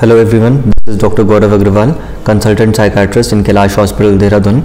Hello everyone this is doctor Gaurav Agrawal consultant psychiatrist in Kailash hospital Dehradun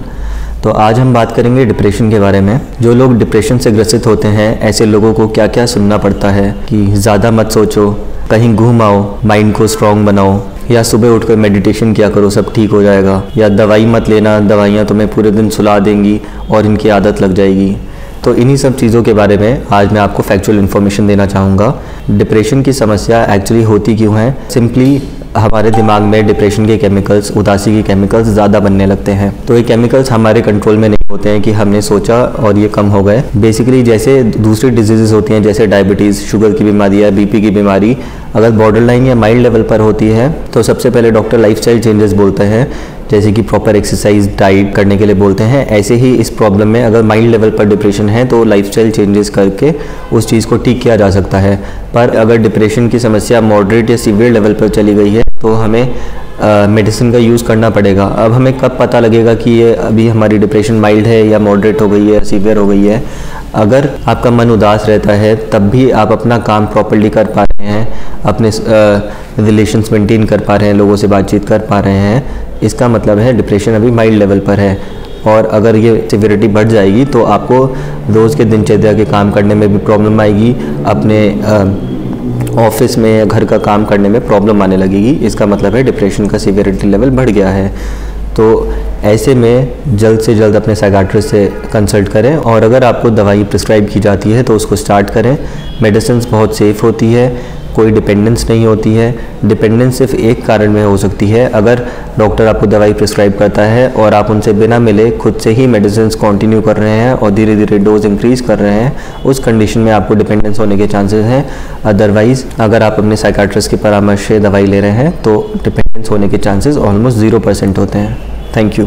तो आज हम बात करेंगे डिप्रेशन के बारे में। जो लोग डिप्रेशन से ग्रसित होते हैं, ऐसे लोगों को क्या क्या सुनना पड़ता है कि ज़्यादा मत सोचो, कहीं घूम आओ माइंड को स्ट्रॉन्ग बनाओ, या सुबह उठकर मेडिटेशन किया करो, सब ठीक हो जाएगा। या दवाई मत लेना, दवाइयाँ तुम्हें पूरे दिन सुला देंगी और इनकी आदत लग जाएगी। तो इन्हीं सब चीज़ों के बारे में आज मैं आपको फैक्चुअल इन्फॉर्मेशन देना चाहूँगा। डिप्रेशन की समस्या एक्चुअली होती क्यों है? सिंपली हमारे दिमाग में डिप्रेशन के केमिकल्स उदासी के केमिकल्स ज़्यादा बनने लगते हैं। तो ये केमिकल्स हमारे कंट्रोल में नहीं होते हैं कि हमने सोचा और ये कम हो गए। बेसिकली जैसे दूसरी डिज़ीज़ होती हैं, जैसे डायबिटीज़ शुगर की बीमारी या बीपी की बीमारी, अगर बॉर्डर लाइन या माइल्ड लेवल पर होती है तो सबसे पहले डॉक्टर लाइफ चेंजेस बोलते हैं। जैसे कि प्रॉपर एक्सरसाइज डाइट करने के लिए बोलते हैं। ऐसे ही इस प्रॉब्लम में अगर माइल्ड लेवल पर डिप्रेशन है तो लाइफस्टाइल चेंजेस करके उस चीज़ को ठीक किया जा सकता है। पर अगर डिप्रेशन की समस्या मॉडरेट या सीवियर लेवल पर चली गई है तो हमें मेडिसिन का यूज़ करना पड़ेगा। अब हमें कब पता लगेगा कि ये अभी हमारी डिप्रेशन माइल्ड है या मॉडरेट हो गई है सीवियर हो गई है? अगर आपका मन उदास रहता है, तब भी आप अपना काम प्रॉपरली कर पा रहे हैं, अपने रिलेशंस मेंटेन कर पा रहे हैं, लोगों से बातचीत कर पा रहे हैं, इसका मतलब है डिप्रेशन अभी माइल्ड लेवल पर है। और अगर ये सिविरिटी बढ़ जाएगी तो आपको रोज़ के दिनचर्या के काम करने में भी प्रॉब्लम आएगी, अपने ऑफ़िस में या घर का काम करने में प्रॉब्लम आने लगेगी। इसका मतलब है डिप्रेशन का सीवियरिटी लेवल बढ़ गया है। तो ऐसे में जल्द से जल्द अपने साइकाट्रिस्ट से कंसल्ट करें और अगर आपको दवाई प्रिस्क्राइब की जाती है तो उसको स्टार्ट करें। मेडिसिन बहुत सेफ़ होती है। कोई डिपेंडेंस नहीं होती है। डिपेंडेंस सिर्फ़ एक कारण में हो सकती है। अगर डॉक्टर आपको दवाई प्रिस्क्राइब करता है और आप उनसे बिना मिले खुद से ही मेडिसिन कंटिन्यू कर रहे हैं और धीरे धीरे डोज इंक्रीज कर रहे हैं, उस कंडीशन में आपको डिपेंडेंस होने के चांसेस हैं। अदरवाइज़ अगर आप अपने साइकाट्रिस्ट के परामर्श से दवाई ले रहे हैं तो डिपेंडेंस होने के चांसेस ऑलमोस्ट ज़ीरो परसेंट होते हैं। Thank you